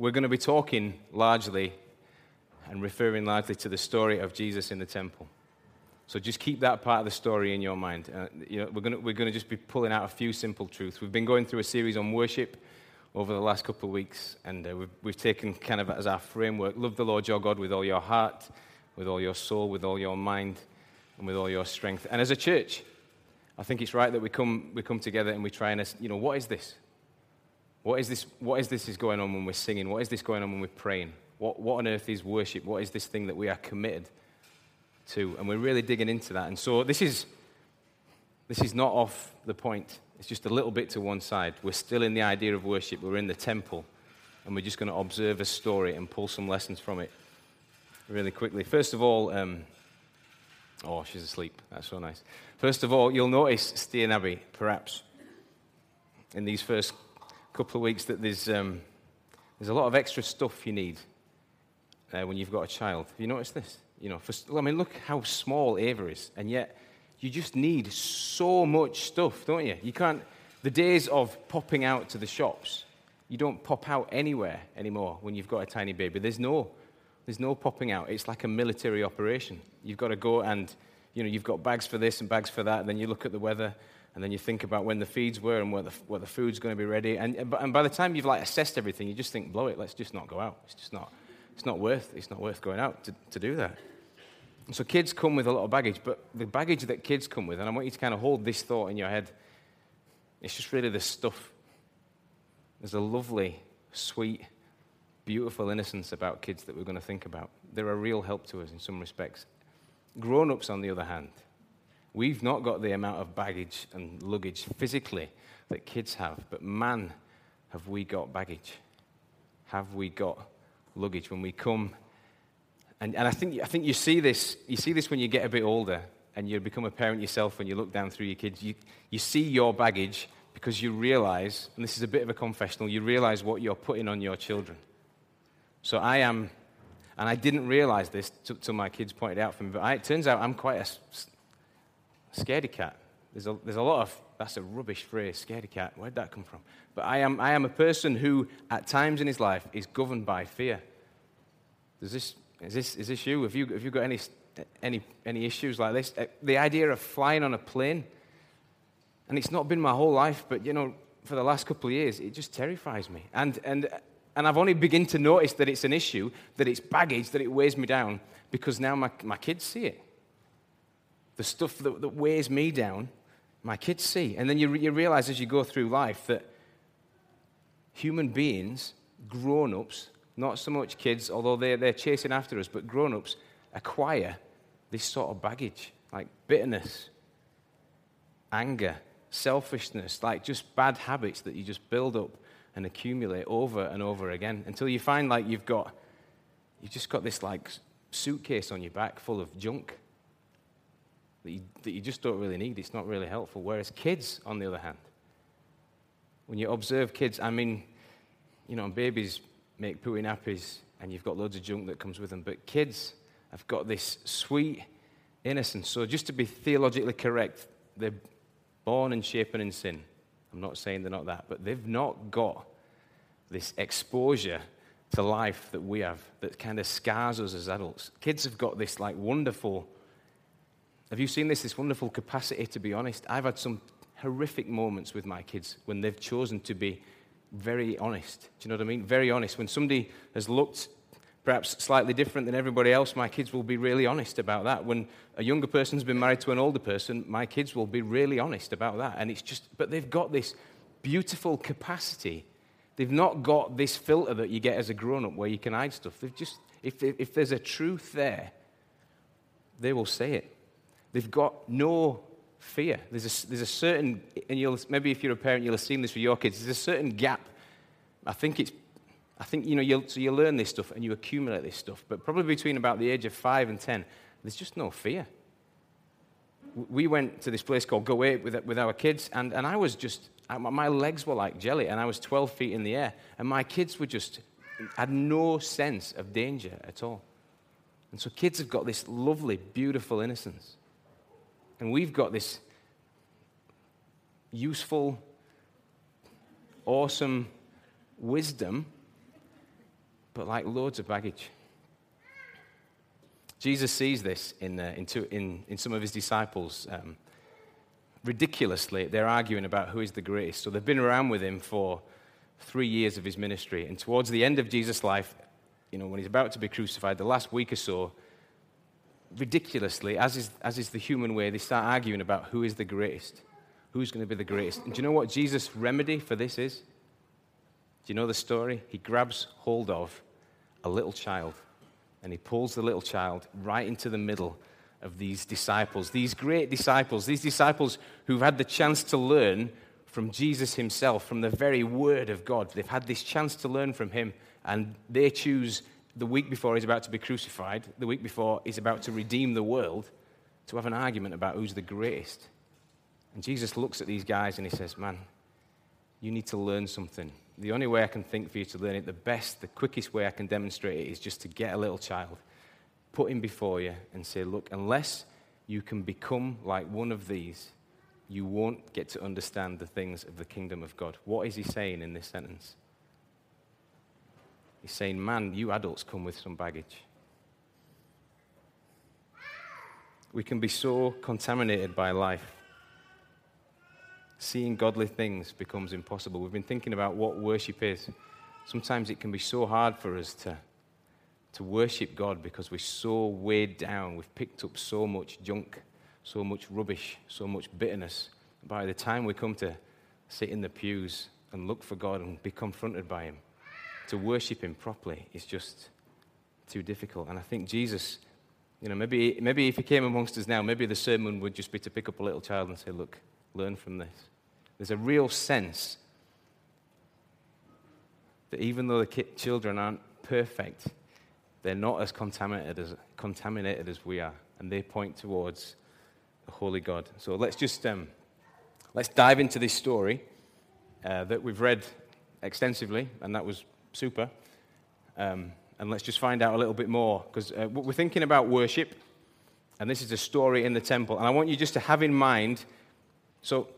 we're going to be talking largely and referring largely to the story of Jesus in the temple. So just keep that part of the story in your mind. Uh, you know, we're going we're to just be pulling out a few simple truths. We've been going through a series on worship over the last couple of weeks, and uh, we've, we've taken kind of as our framework love the Lord your God with all your heart, with all your soul, with all your mind, and with all your strength. And as a church, I think it's right that we come, we come together and we try and, you know, what is this? What is this, what is this is going on when we're singing? What is this going on when we're praying? What, what on earth is worship? What is this thing that we are committed to. And we're really digging into that. And so this is, this is not off the point. It's just a little bit to one side. We're still in the idea of worship. We're in the temple. And we're just going to observe a story and pull some lessons from it really quickly. First of all, um, oh, she's asleep. That's so nice. First of all, you'll notice, Stian Abbey, perhaps, in these first couple of weeks, that there's, um, there's a lot of extra stuff you need uh, when you've got a child. Have you noticed this? You know, for, I mean, look how small Ava is, and yet you just need so much stuff, don't you? You can't, the days of popping out to the shops, you don't pop out anywhere anymore when you've got a tiny baby. There's no, there's no popping out. It's like a military operation. You've got to go and, you know, you've got bags for this and bags for that, and then you look at the weather, and then you think about when the feeds were and what the, what the food's going to be ready. And, and by the time you've like assessed everything, you just think, blow it, let's just not go out. It's just not, it's not worth, it's not worth going out to, to do that. So kids come with a lot of baggage, but the baggage that kids come with, and I want you to kind of hold this thought in your head, it's just really the stuff. There's a lovely, sweet, beautiful innocence about kids that we're going to think about. They're a real help to us in some respects. Grown ups, on the other hand, we've not got the amount of baggage and luggage physically that kids have, but man, have we got baggage? Have we got luggage when we come and, and I, think, I think you see this, you see this when you get a bit older and you become a parent yourself and you look down through your kids. You, you see your baggage because you realize, and this is a bit of a confessional, you realize what you're putting on your children. So I am, and I didn't realize this till my kids pointed out for me, but I, it turns out I'm quite a scaredy cat. There's a, there's a lot of, that's a rubbish phrase, scaredy cat. Where'd that come from? But I am, I am a person who, at times in his life, is governed by fear. Does this is this, is this you? Have you, have you got any, any, any issues like this? Uh, the idea of flying on a plane, and it's not been my whole life, but you know, for the last couple of years, it just terrifies me. And, and, and I've only begun to notice that it's an issue, that it's baggage, that it weighs me down, because now my, my kids see it. The stuff that, that weighs me down, my kids see. And then you, you realize as you go through life that human beings, grown ups, not so much kids, although they're, they're chasing after us, but grown ups acquire this sort of baggage like bitterness, anger, selfishness, like just bad habits that you just build up and accumulate over and over again until you find like you've got, you've just got this like suitcase on your back full of junk that you, that you just don't really need. It's not really helpful. Whereas kids, on the other hand, when you observe kids, I mean, you know, babies make poo pooey nappies and you've got loads of junk that comes with them. But kids have got this sweet innocence. So, just to be theologically correct, they're born and shapen in sin. I'm not saying they're not that, but they've not got this exposure to life that we have that kind of scars us as adults. Kids have got this like wonderful, have you seen this? This wonderful capacity to be honest. I've had some horrific moments with my kids when they've chosen to be very honest. Do you know what I mean? Very honest. When somebody has looked perhaps slightly different than everybody else, my kids will be really honest about that. When a younger person's been married to an older person, my kids will be really honest about that. And it's just, but they've got this beautiful capacity. They've not got this filter that you get as a grown up where you can hide stuff. They've just, if, if there's a truth there, they will say it. They've got no fear. There's a, there's a certain, and you'll, maybe if you're a parent, you'll have seen this with your kids, there's a certain gap. I think it's, I think, you know, you'll, so you learn this stuff and you accumulate this stuff, but probably between about the age of five and ten, there's just no fear. We went to this place called Go Ape with, with our kids, and, and I was just, my legs were like jelly, and I was 12 feet in the air, and my kids were just, had no sense of danger at all. And so kids have got this lovely, beautiful innocence. And we've got this useful, awesome wisdom but like loads of baggage. Jesus sees this in, uh, in, two, in, in, some of his disciples. Um, ridiculously, they're arguing about who is the greatest. So they've been around with him for three years of his ministry. And towards the end of Jesus' life, you know, when he's about to be crucified, the last week or so, ridiculously, as is, as is the human way, they start arguing about who is the greatest. Who's going to be the greatest? And do you know what Jesus' remedy for this is? Do you know the story? He grabs hold of a little child and he pulls the little child right into the middle of these disciples, these great disciples, these disciples who've had the chance to learn from Jesus himself, from the very word of God. They've had this chance to learn from him, and they choose the week before he's about to be crucified, the week before he's about to redeem the world, to have an argument about who's the greatest. And Jesus looks at these guys and he says, Man, you need to learn something. The only way I can think for you to learn it, the best, the quickest way I can demonstrate it is just to get a little child, put him before you, and say, Look, unless you can become like one of these, you won't get to understand the things of the kingdom of God. What is he saying in this sentence? He's saying, Man, you adults come with some baggage. We can be so contaminated by life seeing godly things becomes impossible. We've been thinking about what worship is. Sometimes it can be so hard for us to, to worship God because we're so weighed down. We've picked up so much junk, so much rubbish, so much bitterness. By the time we come to sit in the pews and look for God and be confronted by Him, to worship Him properly is just too difficult. And I think Jesus, you know, maybe, maybe if He came amongst us now, maybe the sermon would just be to pick up a little child and say, Look, learn from this. There's a real sense that even though the children aren't perfect, they're not as contaminated as, contaminated as we are, and they point towards the holy God. So let's just um, let's dive into this story uh, that we've read extensively, and that was super. Um, and let's just find out a little bit more because uh, we're thinking about worship, and this is a story in the temple. And I want you just to have in mind. So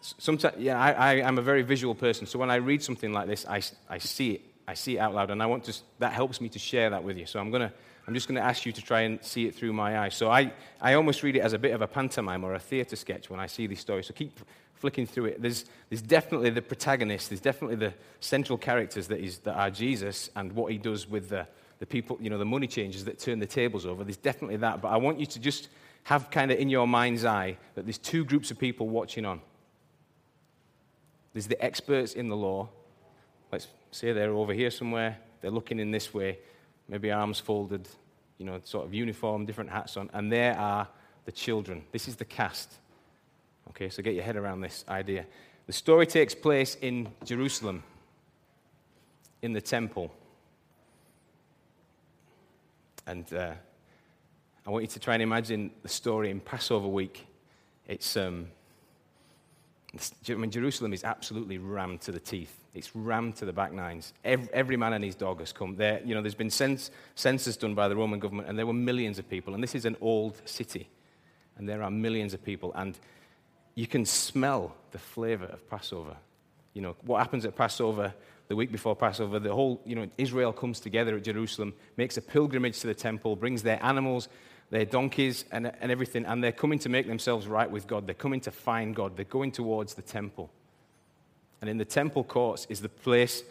sometimes, yeah, I, am a very visual person. So when I read something like this, I, I see it. I see it out loud, and I want to. That helps me to share that with you. So I'm gonna. I'm just going to ask you to try and see it through my eyes. So I, I almost read it as a bit of a pantomime or a theatre sketch when I see these stories. So keep flicking through it. There's, there's definitely the protagonist, there's definitely the central characters that, is, that are Jesus and what he does with the, the people, you know, the money changers that turn the tables over. There's definitely that. But I want you to just have kind of in your mind's eye that there's two groups of people watching on. There's the experts in the law. Let's say they're over here somewhere. They're looking in this way, maybe arms folded, you know, sort of uniform, different hats on. And there are the children. This is the cast. Okay, so get your head around this idea. The story takes place in Jerusalem, in the temple. And uh, I want you to try and imagine the story in Passover week. It's. Um, I mean, Jerusalem is absolutely rammed to the teeth. It's rammed to the back nines. Every, every man and his dog has come there. You know, there's been cens- census done by the Roman government, and there were millions of people. And this is an old city, and there are millions of people. And you can smell the flavor of Passover. You know, what happens at Passover, the week before Passover, the whole, you know, Israel comes together at Jerusalem, makes a pilgrimage to the temple, brings their animals, their donkeys and, and everything, and they're coming to make themselves right with God. They're coming to find God. They're going towards the temple. And in the temple courts is the place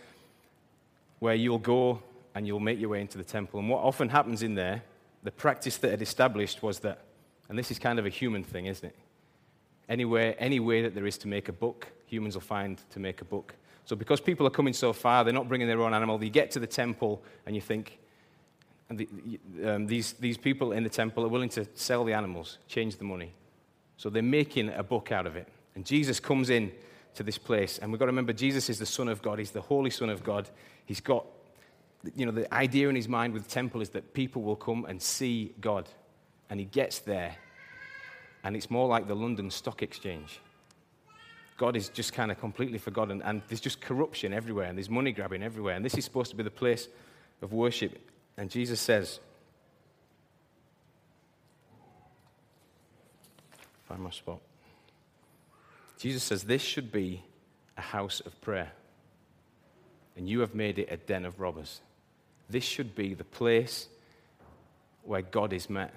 where you'll go and you'll make your way into the temple. And what often happens in there, the practice that had established was that, and this is kind of a human thing, isn't it? Anywhere, any way that there is to make a book, humans will find to make a book. So because people are coming so far, they're not bringing their own animal. You get to the temple and you think, the, um, these, these people in the temple are willing to sell the animals, change the money. So they're making a book out of it. And Jesus comes in to this place. And we've got to remember, Jesus is the Son of God. He's the Holy Son of God. He's got, you know, the idea in his mind with the temple is that people will come and see God. And he gets there. And it's more like the London Stock Exchange. God is just kind of completely forgotten. And there's just corruption everywhere. And there's money grabbing everywhere. And this is supposed to be the place of worship. And Jesus says, find my spot. Jesus says, This should be a house of prayer. and you have made it a den of robbers. This should be the place where God is met.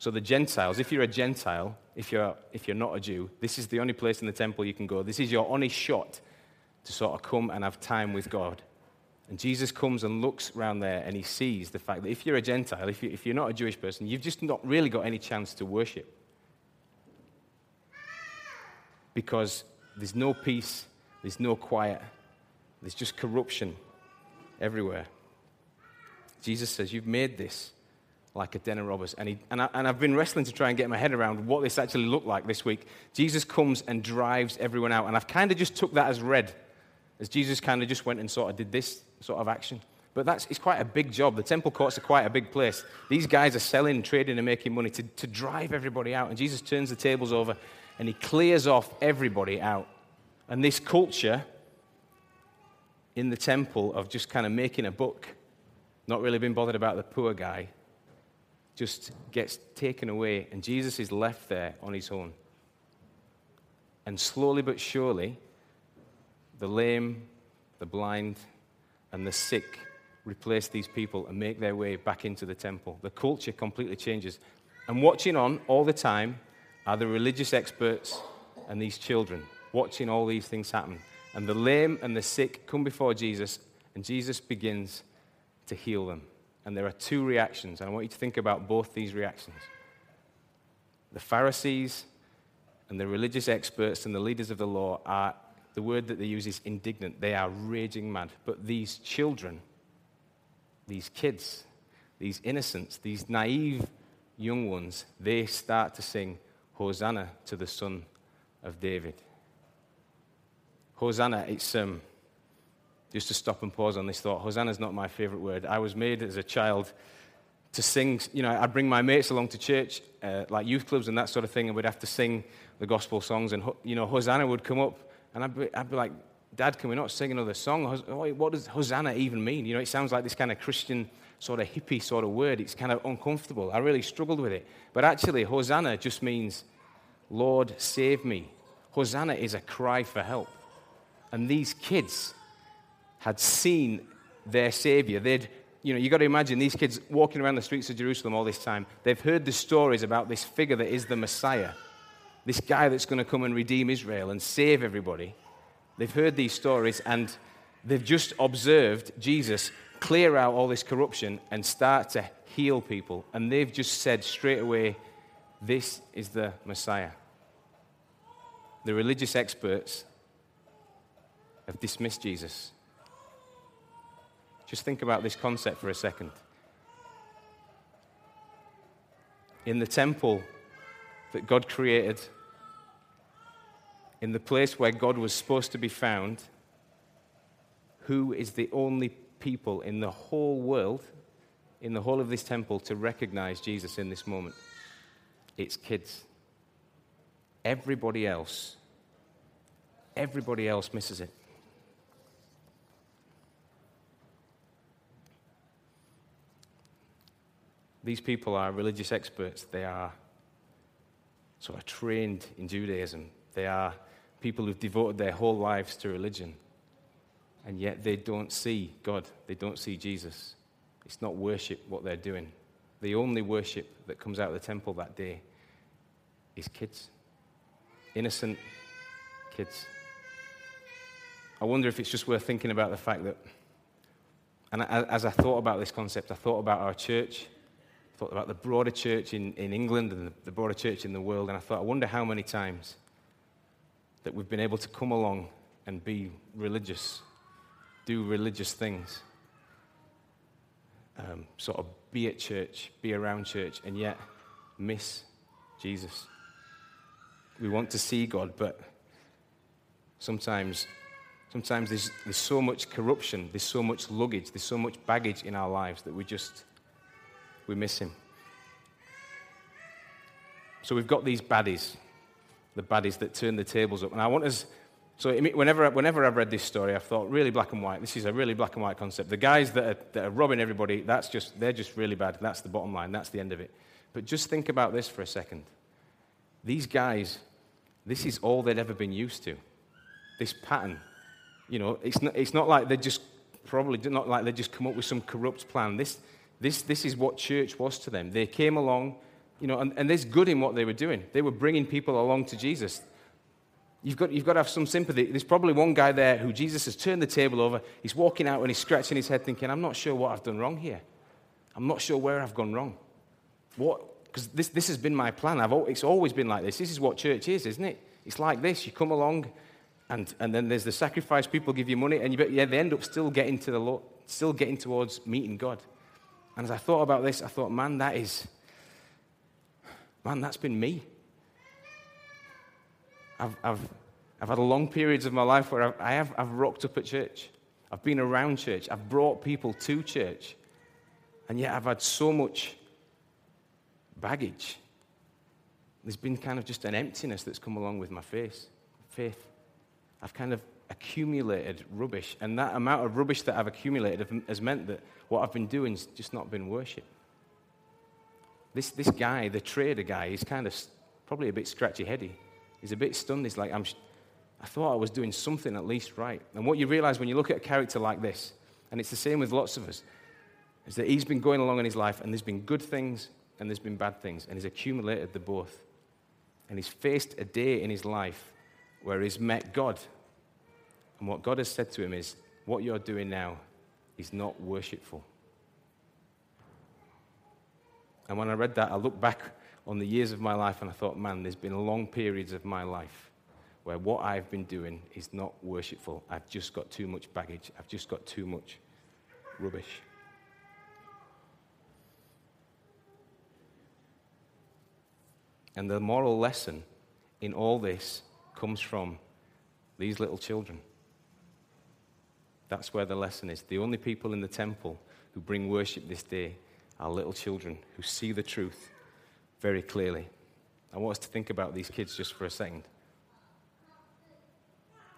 So, the Gentiles, if you're a Gentile, if you're, if you're not a Jew, this is the only place in the temple you can go. This is your only shot to sort of come and have time with God. And Jesus comes and looks around there and he sees the fact that if you're a Gentile, if, you, if you're not a Jewish person, you've just not really got any chance to worship. Because there's no peace, there's no quiet, there's just corruption everywhere. Jesus says, You've made this like a den of robbers. And, he, and, I, and I've been wrestling to try and get my head around what this actually looked like this week. Jesus comes and drives everyone out. And I've kind of just took that as read, as Jesus kind of just went and sort of did this sort of action. But that's it's quite a big job. The temple courts are quite a big place. These guys are selling, trading, and making money to, to drive everybody out. And Jesus turns the tables over and he clears off everybody out. And this culture in the temple of just kind of making a book, not really being bothered about the poor guy, just gets taken away, and Jesus is left there on his own. And slowly but surely, the lame, the blind, and the sick replace these people and make their way back into the temple. The culture completely changes. And watching on all the time are the religious experts and these children, watching all these things happen. And the lame and the sick come before Jesus, and Jesus begins to heal them. And there are two reactions, and I want you to think about both these reactions. The Pharisees and the religious experts and the leaders of the law are, the word that they use is indignant. They are raging mad. But these children, these kids, these innocents, these naive young ones, they start to sing, Hosanna to the Son of David. Hosanna, it's, um, just to stop and pause on this thought, Hosanna is not my favorite word. I was made as a child to sing, you know, I'd bring my mates along to church, uh, like youth clubs and that sort of thing, and we'd have to sing the gospel songs. And, you know, Hosanna would come up, and I'd be, I'd be like, Dad, can we not sing another song? What does Hosanna even mean? You know, it sounds like this kind of Christian, sort of hippie sort of word. It's kind of uncomfortable. I really struggled with it. But actually, Hosanna just means, Lord, save me. Hosanna is a cry for help. And these kids, had seen their Savior. They'd, you know, you've got to imagine these kids walking around the streets of Jerusalem all this time. They've heard the stories about this figure that is the Messiah, this guy that's going to come and redeem Israel and save everybody. They've heard these stories and they've just observed Jesus clear out all this corruption and start to heal people. And they've just said straight away, This is the Messiah. The religious experts have dismissed Jesus. Just think about this concept for a second. In the temple that God created, in the place where God was supposed to be found, who is the only people in the whole world, in the whole of this temple, to recognize Jesus in this moment? It's kids. Everybody else, everybody else misses it. These people are religious experts. They are sort of trained in Judaism. They are people who've devoted their whole lives to religion. And yet they don't see God. They don't see Jesus. It's not worship what they're doing. The only worship that comes out of the temple that day is kids. Innocent kids. I wonder if it's just worth thinking about the fact that, and as I thought about this concept, I thought about our church thought about the broader church in, in England and the broader church in the world, and I thought, I wonder how many times that we've been able to come along and be religious, do religious things, um, sort of be at church, be around church, and yet miss Jesus. We want to see God, but sometimes, sometimes there's, there's so much corruption, there's so much luggage, there's so much baggage in our lives that we just we miss him. So we've got these baddies, the baddies that turn the tables up. And I want us, so whenever, whenever I've read this story, I've thought, really black and white. This is a really black and white concept. The guys that are, that are robbing everybody, that's just, they're just really bad. That's the bottom line. That's the end of it. But just think about this for a second. These guys, this is all they'd ever been used to. This pattern. You know, it's not, it's not like they just, probably not like they just come up with some corrupt plan. This, this, this is what church was to them. They came along, you know, and, and there's good in what they were doing. They were bringing people along to Jesus. You've got, you've got to have some sympathy. There's probably one guy there who Jesus has turned the table over. He's walking out and he's scratching his head thinking, I'm not sure what I've done wrong here. I'm not sure where I've gone wrong. What? Because this, this has been my plan. I've, it's always been like this. This is what church is, isn't it? It's like this. You come along, and, and then there's the sacrifice. People give you money, and you, yeah, they end up still getting to the still getting towards meeting God. And as I thought about this, I thought, man, that is, man, that's been me. I've, I've, I've had long periods of my life where I've, I have, I've rocked up at church. I've been around church. I've brought people to church. And yet I've had so much baggage. There's been kind of just an emptiness that's come along with my faith. faith. I've kind of accumulated rubbish. And that amount of rubbish that I've accumulated has meant that what I've been doing has just not been worship. This, this guy, the trader guy, he's kind of probably a bit scratchy heady. He's a bit stunned. He's like, I'm, I thought I was doing something at least right. And what you realize when you look at a character like this, and it's the same with lots of us, is that he's been going along in his life and there's been good things and there's been bad things, and he's accumulated the both. And he's faced a day in his life where he's met God. And what God has said to him is, What you're doing now is not worshipful. And when I read that, I looked back on the years of my life and I thought, man, there's been long periods of my life where what I've been doing is not worshipful. I've just got too much baggage, I've just got too much rubbish. And the moral lesson in all this comes from these little children. That's where the lesson is. The only people in the temple who bring worship this day are little children who see the truth very clearly. I want us to think about these kids just for a second.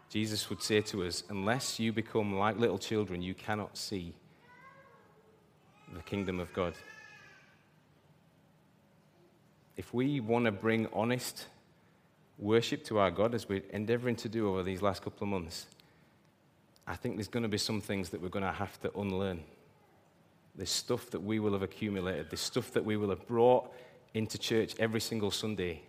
Jesus would say to us, unless you become like little children, you cannot see the kingdom of God. If we want to bring honest worship to our God, as we're endeavoring to do over these last couple of months, I think there's going to be some things that we're going to have to unlearn. There's stuff that we will have accumulated, there's stuff that we will have brought into church every single Sunday.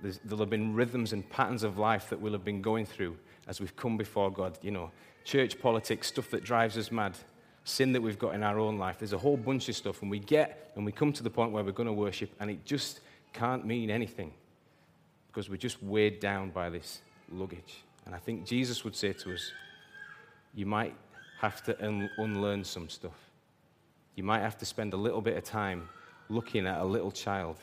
There's, there'll have been rhythms and patterns of life that we'll have been going through as we've come before God. You know, church politics, stuff that drives us mad, sin that we've got in our own life. There's a whole bunch of stuff, and we get and we come to the point where we're going to worship, and it just can't mean anything because we're just weighed down by this luggage. And I think Jesus would say to us, you might have to un- unlearn some stuff. You might have to spend a little bit of time looking at a little child,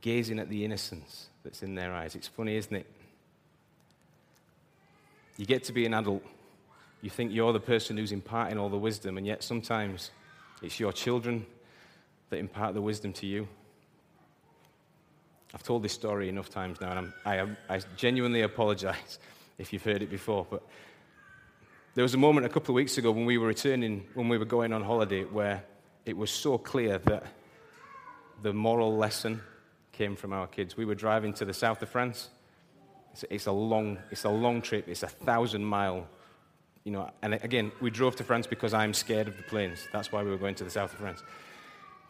gazing at the innocence that's in their eyes. It's funny, isn't it? You get to be an adult, you think you're the person who's imparting all the wisdom, and yet sometimes it's your children that impart the wisdom to you. I've told this story enough times now, and I, I genuinely apologize if you've heard it before, but there was a moment a couple of weeks ago when we were returning, when we were going on holiday, where it was so clear that the moral lesson came from our kids. We were driving to the south of France. It's, it's a long, it's a long trip. It's a thousand mile, you know. And again, we drove to France because I'm scared of the planes. That's why we were going to the south of France.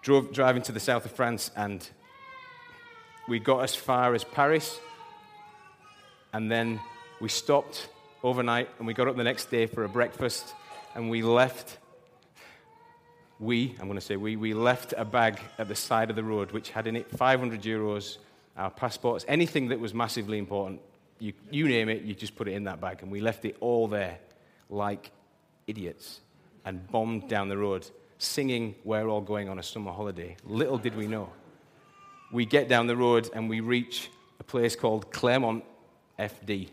Drove, driving to the south of France, and we got as far as Paris, and then we stopped overnight, and we got up the next day for a breakfast, and we left. We, I'm going to say we, we left a bag at the side of the road which had in it 500 euros, our passports, anything that was massively important. You, you name it, you just put it in that bag. And we left it all there like idiots and bombed down the road, singing, We're all going on a summer holiday. Little did we know. We get down the road and we reach a place called Clermont FD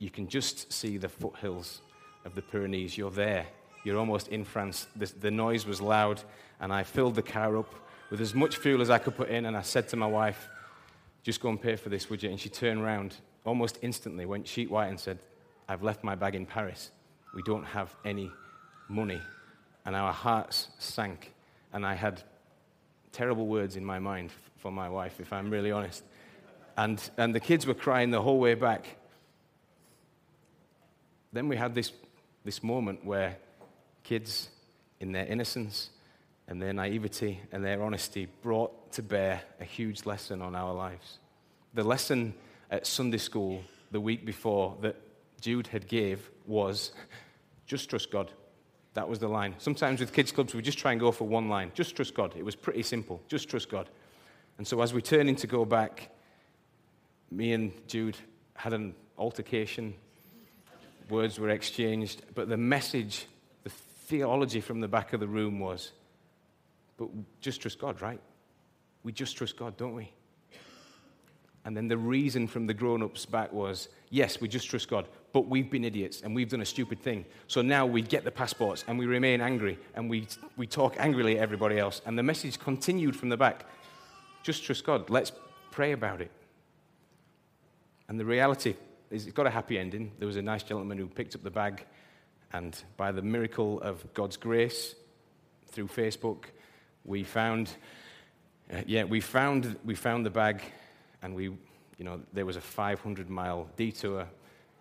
you can just see the foothills of the Pyrenees. You're there. You're almost in France. The, the, noise was loud, and I filled the car up with as much fuel as I could put in. And I said to my wife, Just go and pay for this, would you? And she turned around almost instantly, went sheet white, and said, I've left my bag in Paris. We don't have any money. And our hearts sank. And I had terrible words in my mind for my wife, if I'm really honest. And, and the kids were crying the whole way back. Then we had this, this moment where kids, in their innocence and their naivety and their honesty, brought to bear a huge lesson on our lives. The lesson at Sunday school the week before that Jude had gave was just trust God. That was the line. Sometimes with kids' clubs, we just try and go for one line. Just trust God. It was pretty simple. Just trust God. And so as we turn in to go back, me and Jude had an altercation. Words were exchanged. But the message, the theology from the back of the room was, but just trust God, right? We just trust God, don't we? And then the reason from the grown ups back was yes, we just trust God, but we've been idiots and we've done a stupid thing. So now we get the passports and we remain angry and we, we talk angrily at everybody else. And the message continued from the back just trust God. Let's pray about it. And the reality it's got a happy ending. There was a nice gentleman who picked up the bag, and by the miracle of God's grace, through Facebook, we found, uh, yeah, we found, we found the bag and we, you know, there was a 500 mile detour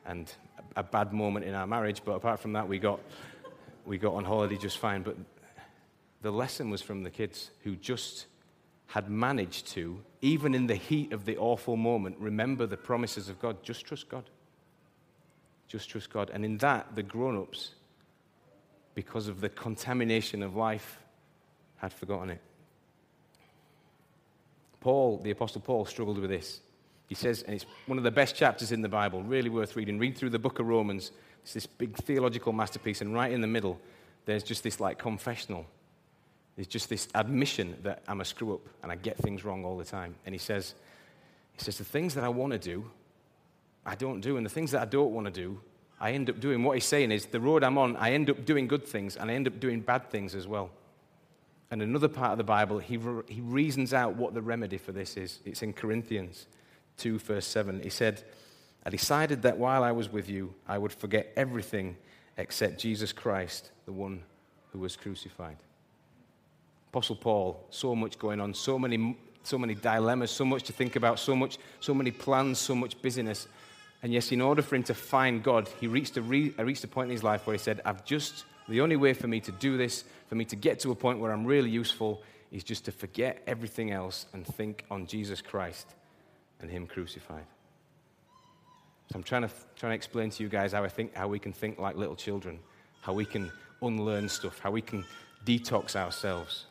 and a bad moment in our marriage, but apart from that, we got, we got on holiday just fine. But the lesson was from the kids who just had managed to, even in the heat of the awful moment, remember the promises of God. Just trust God. Just trust God. And in that, the grown ups, because of the contamination of life, had forgotten it. Paul, the Apostle Paul, struggled with this. He says, and it's one of the best chapters in the Bible, really worth reading. Read through the book of Romans. It's this big theological masterpiece, and right in the middle, there's just this like confessional. There's just this admission that I'm a screw up and I get things wrong all the time. And he says, he says, the things that I want to do, I don't do. And the things that I don't want to do, I end up doing. What he's saying is, the road I'm on, I end up doing good things and I end up doing bad things as well. And another part of the Bible, he, re- he reasons out what the remedy for this is. It's in Corinthians 2, verse 7. He said, I decided that while I was with you, I would forget everything except Jesus Christ, the one who was crucified. Apostle Paul, so much going on, so many, so many dilemmas, so much to think about, so, much, so many plans, so much busyness. And yes, in order for him to find God, he reached a, re- reached a point in his life where he said, I've just the only way for me to do this, for me to get to a point where I'm really useful, is just to forget everything else and think on Jesus Christ and Him crucified. So I'm trying to, trying to explain to you guys how, I think, how we can think like little children, how we can unlearn stuff, how we can detox ourselves.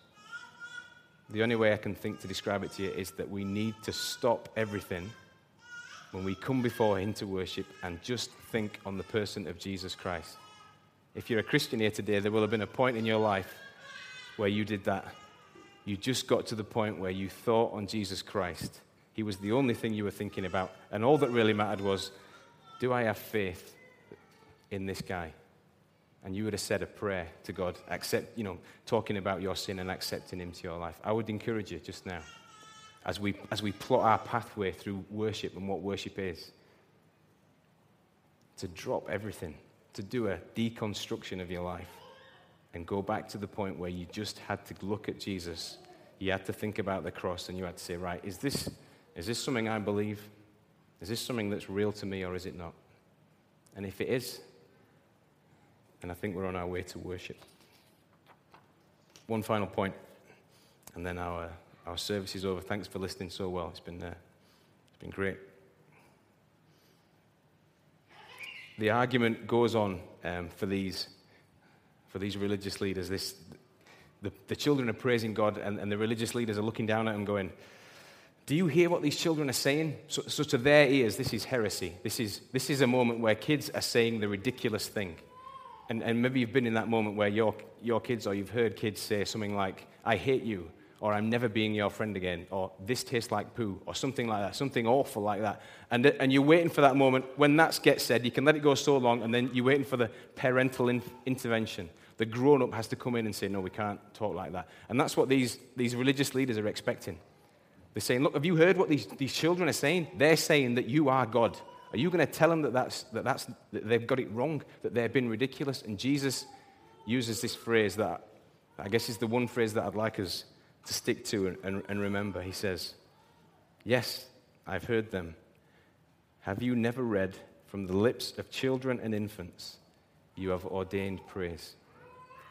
The only way I can think to describe it to you is that we need to stop everything when we come before Him to worship and just think on the person of Jesus Christ. If you're a Christian here today, there will have been a point in your life where you did that. You just got to the point where you thought on Jesus Christ. He was the only thing you were thinking about. And all that really mattered was do I have faith in this guy? And you would have said a prayer to God, accept, you know, talking about your sin and accepting him to your life. I would encourage you just now, as we, as we plot our pathway through worship and what worship is, to drop everything to do a deconstruction of your life and go back to the point where you just had to look at Jesus. You had to think about the cross and you had to say, right, is this, is this something I believe? Is this something that's real to me or is it not? And if it is, then I think we're on our way to worship. One final point, and then our, our service is over. Thanks for listening so well. It's been, uh, it's been great. the argument goes on um, for, these, for these religious leaders. This, the, the children are praising God, and, and the religious leaders are looking down at them, going, Do you hear what these children are saying? So, so to their ears, this is heresy. This is, this is a moment where kids are saying the ridiculous thing. And, and maybe you've been in that moment where your, your kids or you've heard kids say something like, I hate you, or I'm never being your friend again, or this tastes like poo, or something like that, something awful like that. And, and you're waiting for that moment. When that gets said, you can let it go so long, and then you're waiting for the parental in, intervention. The grown up has to come in and say, No, we can't talk like that. And that's what these, these religious leaders are expecting. They're saying, Look, have you heard what these, these children are saying? They're saying that you are God. Are you going to tell them that, that's, that, that's, that they've got it wrong, that they've been ridiculous? And Jesus uses this phrase that I guess is the one phrase that I'd like us to stick to and, and, and remember. He says, Yes, I've heard them. Have you never read from the lips of children and infants, you have ordained praise.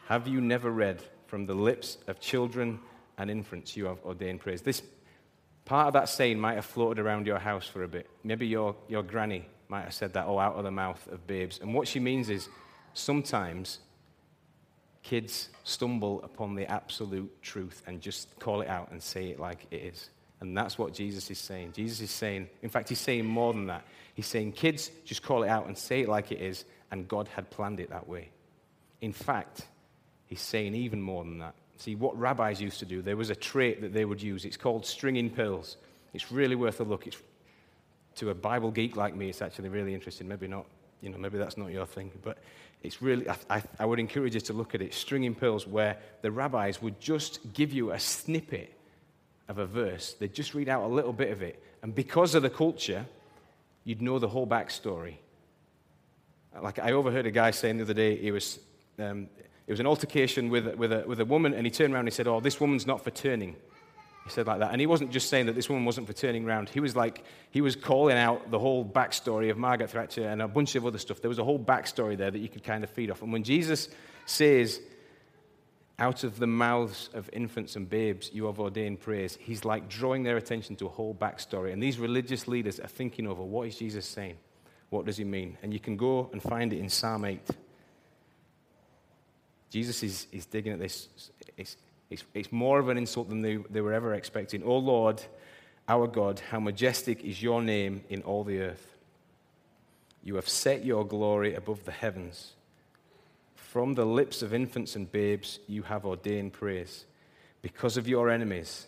Have you never read, from the lips of children and infants, you have ordained praise? This part of that saying might have floated around your house for a bit. Maybe your, your granny might have said that, oh, out of the mouth of babes. And what she means is sometimes kids stumble upon the absolute truth and just call it out and say it like it is. And that's what Jesus is saying. Jesus is saying, in fact, he's saying more than that. He's saying, kids, just call it out and say it like it is, and God had planned it that way. In fact, he's saying even more than that. See, what rabbis used to do, there was a trait that they would use. It's called stringing pearls. It's really worth a look. It's, to a Bible geek like me, it's actually really interesting. Maybe not, you know, maybe that's not your thing, but it's really, I, I, I would encourage you to look at it. Stringing pearls, where the rabbis would just give you a snippet of a verse, they'd just read out a little bit of it. And because of the culture, you'd know the whole backstory. Like I overheard a guy saying the other day, he was, um, it was an altercation with, with, a, with a woman, and he turned around and he said, Oh, this woman's not for turning. He said like that. And he wasn't just saying that this woman wasn't for turning around. He was like, he was calling out the whole backstory of Margaret Thatcher and a bunch of other stuff. There was a whole backstory there that you could kind of feed off. And when Jesus says, out of the mouths of infants and babes you have ordained praise, he's like drawing their attention to a whole backstory. And these religious leaders are thinking over what is Jesus saying? What does he mean? And you can go and find it in Psalm 8. Jesus is, is digging at this. It's, it's, it's more of an insult than they, they were ever expecting. Oh Lord, our God, how majestic is your name in all the earth. You have set your glory above the heavens. From the lips of infants and babes, you have ordained praise because of your enemies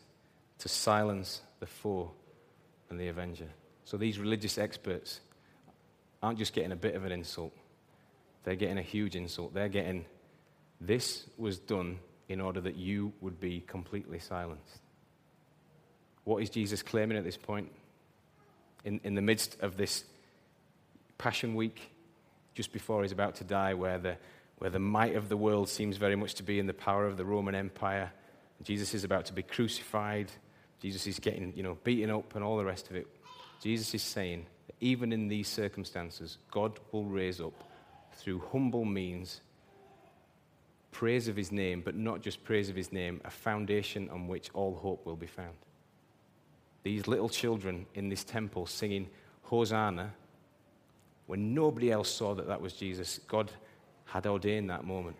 to silence the foe and the avenger. So these religious experts aren't just getting a bit of an insult, they're getting a huge insult. They're getting, this was done in order that you would be completely silenced. What is Jesus claiming at this point? In, in the midst of this Passion Week, just before he's about to die, where the, where the might of the world seems very much to be in the power of the Roman Empire. Jesus is about to be crucified. Jesus is getting, you know, beaten up and all the rest of it. Jesus is saying that even in these circumstances, God will raise up through humble means praise of his name, but not just praise of his name, a foundation on which all hope will be found. These little children in this temple singing Hosanna, when nobody else saw that that was Jesus, God had ordained that moment.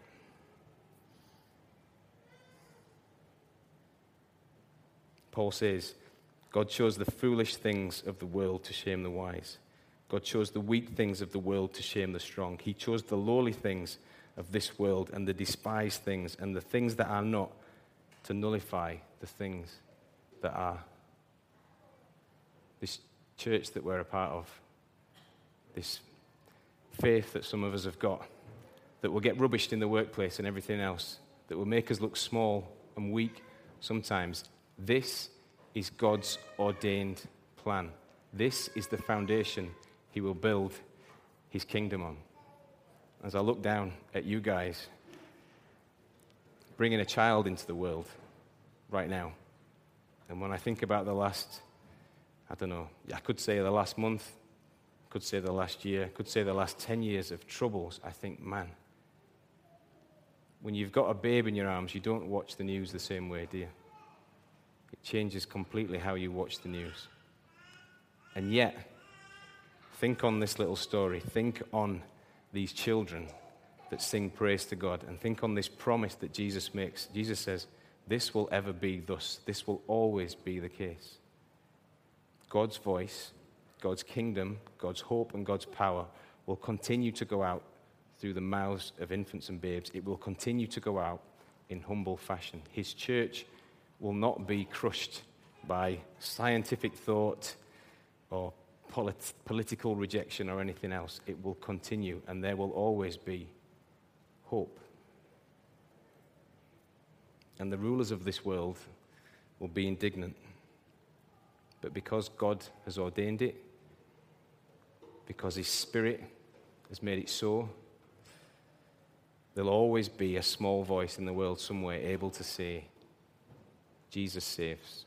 Paul says, God chose the foolish things of the world to shame the wise. God chose the weak things of the world to shame the strong. He chose the lowly things of this world and the despised things and the things that are not to nullify the things that are. This church that we're a part of, this faith that some of us have got, that will get rubbished in the workplace and everything else, that will make us look small and weak sometimes. This is God's ordained plan. This is the foundation He will build His kingdom on as I look down at you guys bringing a child into the world right now. And when I think about the last, I don't know, I could say the last month, could say the last year, could say the last 10 years of troubles, I think, man, when you've got a babe in your arms, you don't watch the news the same way, do you? It changes completely how you watch the news. And yet, think on this little story. Think on these children that sing praise to God and think on this promise that Jesus makes. Jesus says, This will ever be thus, this will always be the case. God's voice, God's kingdom, God's hope, and God's power will continue to go out through the mouths of infants and babes. It will continue to go out in humble fashion. His church will not be crushed by scientific thought or polit- political rejection or anything else. It will continue, and there will always be hope. And the rulers of this world will be indignant. But because God has ordained it, because His Spirit has made it so, there'll always be a small voice in the world somewhere able to say, Jesus saves.